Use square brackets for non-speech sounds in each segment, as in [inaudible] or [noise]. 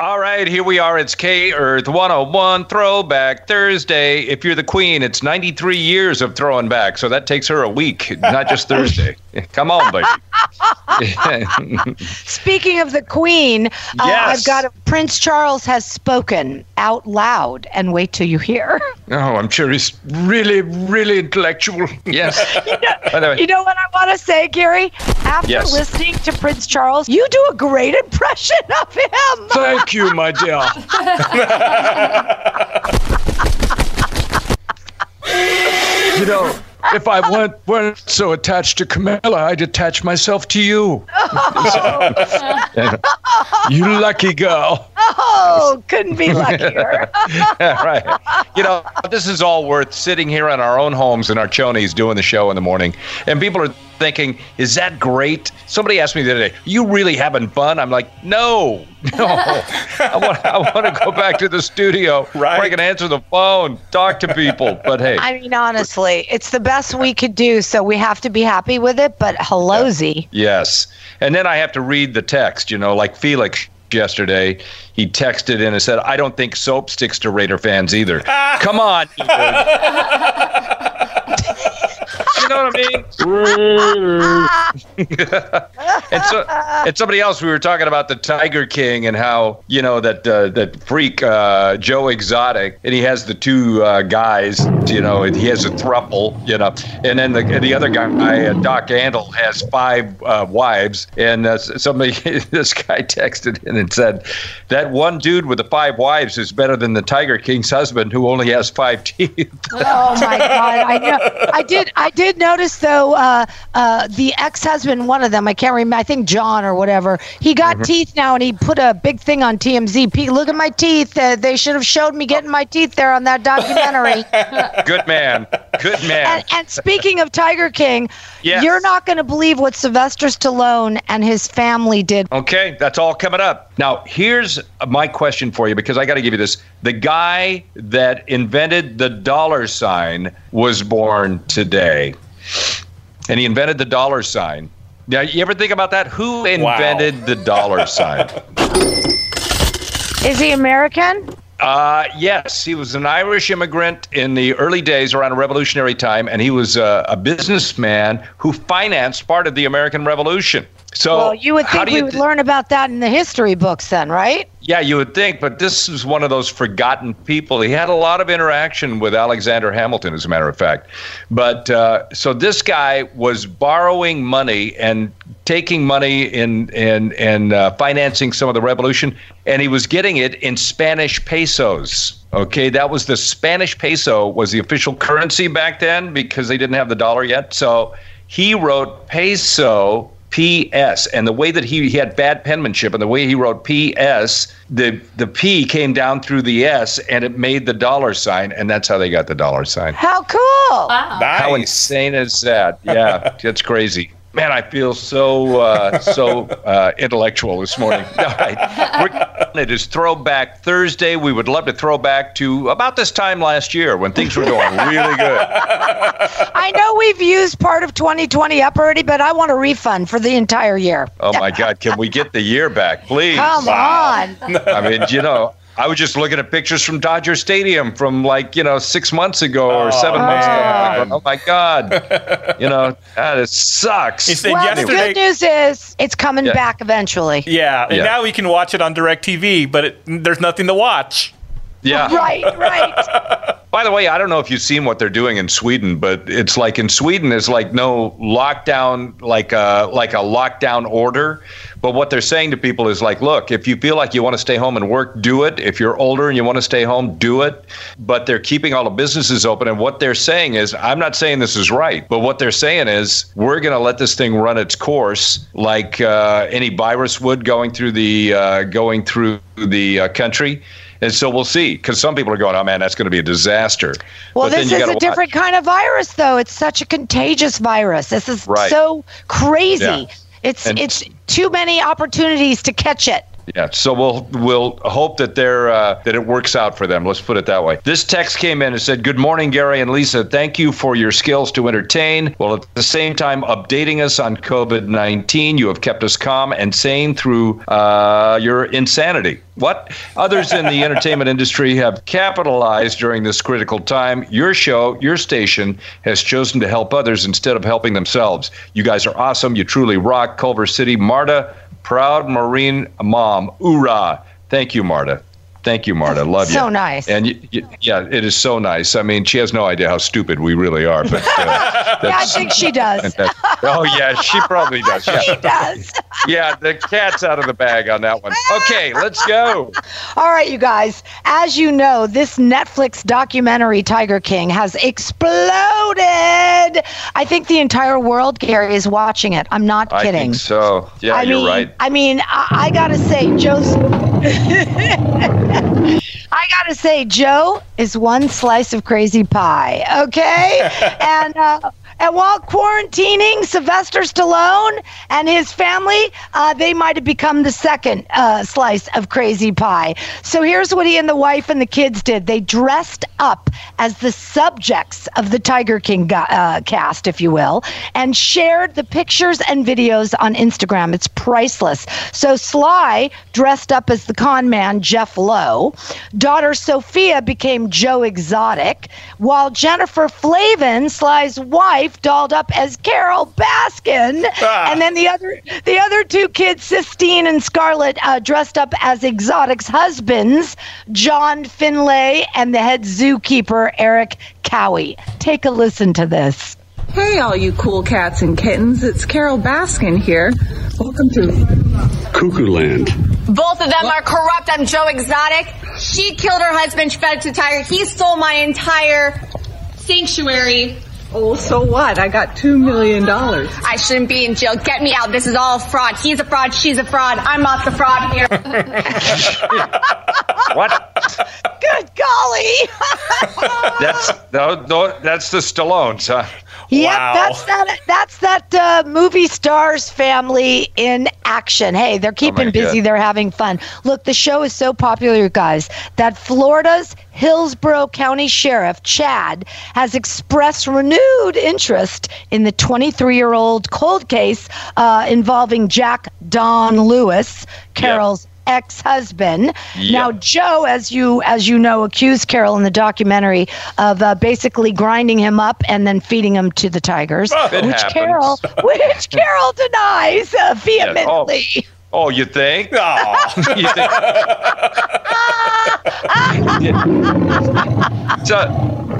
All right, here we are. It's K Earth 101 Throwback Thursday. If you're the queen, it's 93 years of throwing back, so that takes her a week, not just [laughs] Thursday. Come on, baby. [laughs] Speaking of the Queen, uh, Yes. I've got a, Prince Charles has spoken out loud, and wait till you hear. [laughs] Oh, I'm sure he's really, really intellectual. Yes. By the way, You know what I want to say, Gary? After Yes. listening to Prince Charles, you do a great impression of him. [laughs] thank you, my dear. [laughs] you know, if I weren't, weren't so attached to Camilla, I'd attach myself to you. [laughs] you lucky girl. Oh, couldn't be luckier. [laughs] right. You know, this is all worth sitting here in our own homes in our chonies doing the show in the morning. And people are thinking, is that great? Somebody asked me the other day, you really having fun? I'm like, no, [laughs] no. I want, I want to go back to the studio Right. where I can answer the phone, talk to people. But hey, I mean, honestly, it's the best we could do, so we have to be happy with it. But hello, Z. yes. And then I have to read the text, you know, like Felix yesterday. He texted in and said, I don't think soap sticks to Raider fans either. [laughs] Come on. [laughs] dude. you know what I mean? [laughs] and so, and somebody else, we were talking about the Tiger King and how you know that uh, that freak uh, Joe Exotic, and he has the two uh, guys. You know, and he has a thruple. You know, and then the the other guy, uh, Doc Antle, has five uh, wives. And uh, somebody, [laughs] this guy texted in and said that one dude with the five wives is better than the Tiger King's husband, who only has five teeth. Oh my God! I know. I did. I did notice though. Uh, uh, the ex-husband, one of them, I can't remember. I think John or whatever. He got Mm-hmm. teeth now, and he put a big thing on TMZ. Pete, look at my teeth. Uh, they should have showed me getting my teeth there on that documentary. [laughs] Good man. Good man. and, and speaking of Tiger King, Yes. you're not going to believe what Sylvester Stallone and his family did. Okay, that's all coming up. Now, here's my question for you because I got to give you this. The guy that invented the dollar sign was born today. And he invented the dollar sign. Now, you ever think about that? Who invented the dollar sign? Is he American? Uh, yes, he was an Irish immigrant in the early days around a revolutionary time, and he was uh, a businessman who financed part of the American Revolution. So, well, you would think we you would th- learn about that in the history books, then, right? Yeah, you would think, but this is one of those forgotten people. He had a lot of interaction with Alexander Hamilton, as a matter of fact. But uh, so this guy was borrowing money and taking money in and and uh, financing some of the revolution, and he was getting it in Spanish pesos. Okay, that was the Spanish peso was the official currency back then because they didn't have the dollar yet. So he wrote peso PS, and the way that he, he had bad penmanship, and the way he wrote PS, the the P came down through the S, and it made the dollar sign, and that's how they got the dollar sign. How cool! Nice. How insane is that? Yeah, [laughs] that's crazy. Man, I feel so uh, so uh, intellectual this morning. [laughs] All right, We're, it is Throwback Thursday. We would love to throw back to about this time last year when things were going really good. I know we've used part of 2020 up already, but I want a refund for the entire year. Oh my God, can we get the year back, please? Come on. I mean, you know, I was just looking at pictures from Dodger Stadium from like, you know, six months ago or oh, seven months ago. Like, oh my God. You know, that is, sucks. He said Well, the yesterday. good news is it's coming Yeah. back eventually. yeah, and Yeah. now we can watch it on DirecTV, but it, there's nothing to watch. yeah. Right, right. [laughs] By the way, I don't know if you've seen what they're doing in Sweden, but it's like in Sweden is like no lockdown, like a like a lockdown order. But what they're saying to people is like, look, if you feel like you want to stay home and work, do it. If you're older and you want to stay home, do it. But they're keeping all the businesses open, and what they're saying is, I'm not saying this is right, but what they're saying is, we're going to let this thing run its course, like uh, any virus would going through the uh, going through the uh, country. And so we'll see, because some people are going, "Oh man, that's going to be a disaster." Well, But then this is a gotta different kind of virus, though. It's such a contagious virus. This is Right. so crazy. Yeah. It's And- it's too many opportunities to catch it. Yeah, so we'll we'll hope that they're uh, that it works out for them. Let's put it that way. This text came in and said, "Good morning, Gary and Lisa. Thank you for your skills to entertain, while at the same time updating us on COVID nineteen. You have kept us calm and sane through uh, your insanity. What others in the entertainment [laughs] industry have capitalized during this critical time? Your show, your station, has chosen to help others instead of helping themselves. You guys are awesome. You truly rock, Culver City, Marta." Proud Marine mom. Hoorah. Thank you, Marta. Thank you, Marta. Love you. So nice. And y y yeah, it is so nice. I mean, she has no idea how stupid we really are, but uh, [laughs] Yeah, I think she [laughs] does. Oh yeah, she probably does. she Yeah, does. [laughs] yeah. The cat's out of the bag on that one. Okay, let's go. All right, you guys. As you know, this Netflix documentary, Tiger King, has exploded. I think the entire world, Gary, is watching it. I'm not kidding. I think so. Yeah, I you're mean, right. I mean, I, I gotta say, Joe's. [laughs] I gotta say, Joe is one slice of crazy pie. Okay, [laughs] and uh, and while quarantining, Sylvester Stallone and his family, uh, they might have become the second uh, slice of crazy pie. So here's what he and the wife and the kids did: they dressed up as the subjects of the Tiger King uh, cast, if you will, and shared the pictures and videos on Instagram. It's priceless. So Sly dressed up as the con man Jeff Lowe. Daughter Sophia became Joe Exotic, while Jennifer Flavin, Sly's wife, dolled up as Carole Baskin, Ah. and then the other the other two kids, Sistine and Scarlett, uh, dressed up as Exotic's husbands, John Finlay and the head zookeeper Erik Cowie. Take a listen to this. Hey, all you cool cats and kittens. It's Carole Baskin here. Welcome to Cuckoo Land. Both of them are corrupt. I'm Joe Exotic. She killed her husband. She fed it to Tiger. He stole my entire sanctuary. Oh, so what? I got $2 million. I shouldn't be in jail. Get me out. This is all fraud. He's a fraud. She's a fraud. I'm not the fraud here. [laughs] What? Good golly! That's no, no, that's the Stallones, huh? Yep, Wow. that's that. That's that uh, movie stars family in action. Hey, they're keeping my busy. God. They're having fun. Look, the show is so popular, you guys, that Florida's Hillsborough County Sheriff Chad has expressed renewed interest in the 23-year-old cold case uh, involving Jack Don Lewis, Carole's ex-husband. Yep. Now, Joe, as you as you know, accused Carole in the documentary of uh, basically grinding him up and then feeding him to the tigers, It which happens. Carole [laughs] which Carole denies uh, vehemently. Oh, you think? [laughs] Aw. You think? [laughs] so,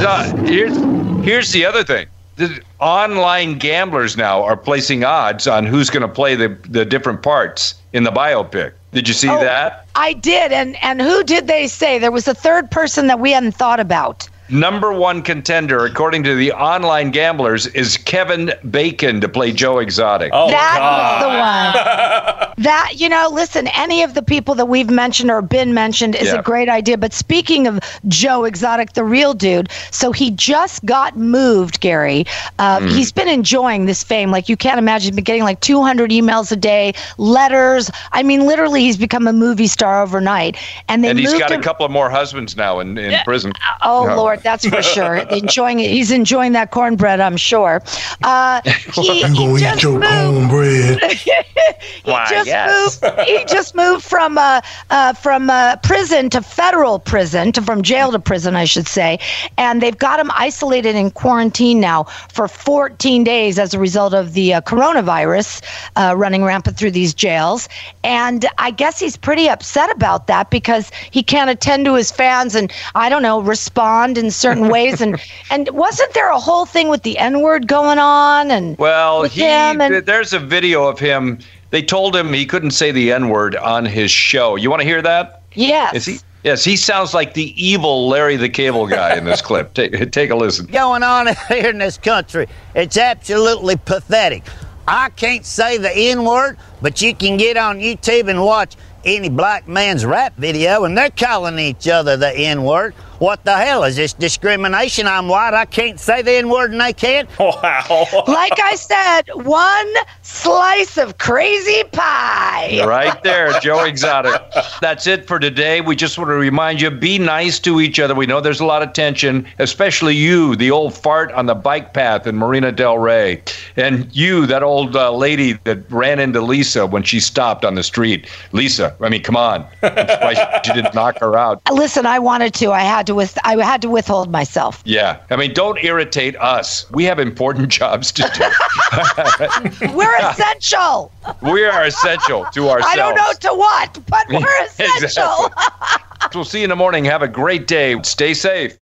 so here's here's the other thing. The online gamblers now are placing odds on who's going to play the the different parts in the biopic. Did you see Oh, that? I did, and and who did they say? There was a third person that we hadn't thought about. Number one contender, according to the online gamblers, is Kevin Bacon to play Joe Exotic. Oh, that God. was the one. [laughs] that you know, listen, any of the people that we've mentioned or been mentioned is Yeah. a great idea. But speaking of Joe Exotic, the real dude, so he just got moved, Gary. Uh, Hmm. He's been enjoying this fame, like you can't imagine. He's been getting like 200 emails a day, letters. I mean, literally, he's become a movie star overnight. And they and he's moved got him- a couple of more husbands now in, in prison. Oh Yeah. Lord, that's for sure. [laughs] enjoying it. He's enjoying that cornbread, I'm sure. Uh, he, [laughs] I'm gonna just eat your moved. cornbread. [laughs] he Why, just yes. moved. He just moved from uh, uh, from uh, prison to federal prison, to from jail to prison, I should say. And they've got him isolated in quarantine now for 14 days as a result of the uh, coronavirus uh, running rampant through these jails. And I guess he's pretty upset about that because he can't attend to his fans and I don't know respond in certain ways. And [laughs] and wasn't there a whole thing with the N word going on? And Well, he and- there's a video of him. They told him he couldn't say the N word on his show. You want to hear that? yes. Is he? Yes, he sounds like the evil Larry the Cable Guy in this clip. Take, [laughs] take a listen. going on [laughs] here in this country. It's absolutely pathetic. I can't say the N word, but you can get on YouTube and watch any black man's rap video and they're calling each other the N word. What the hell is this discrimination? I'm white. I can't say the N word and they can't. [laughs] Wow. Like I said, one slice of crazy pie. [laughs] Right there, Joe Exotic. That's it for today. We just want to remind you be nice to each other. We know there's a lot of tension, especially you, the old fart on the bike path in Marina Del Rey. And you, that old uh, lady that ran into Lisa when she stopped on the street. Lisa, I mean, come on. I'm surprised you didn't knock her out. Listen, I wanted to. I had to. With, I had to withhold myself. Yeah. I mean, don't irritate us. We have important [laughs] jobs to do. We're essential. we are essential to ourselves. I don't know to what, but we're [laughs] essential. Exactly. [laughs] we'll see you in the morning. Have a great day. Stay safe.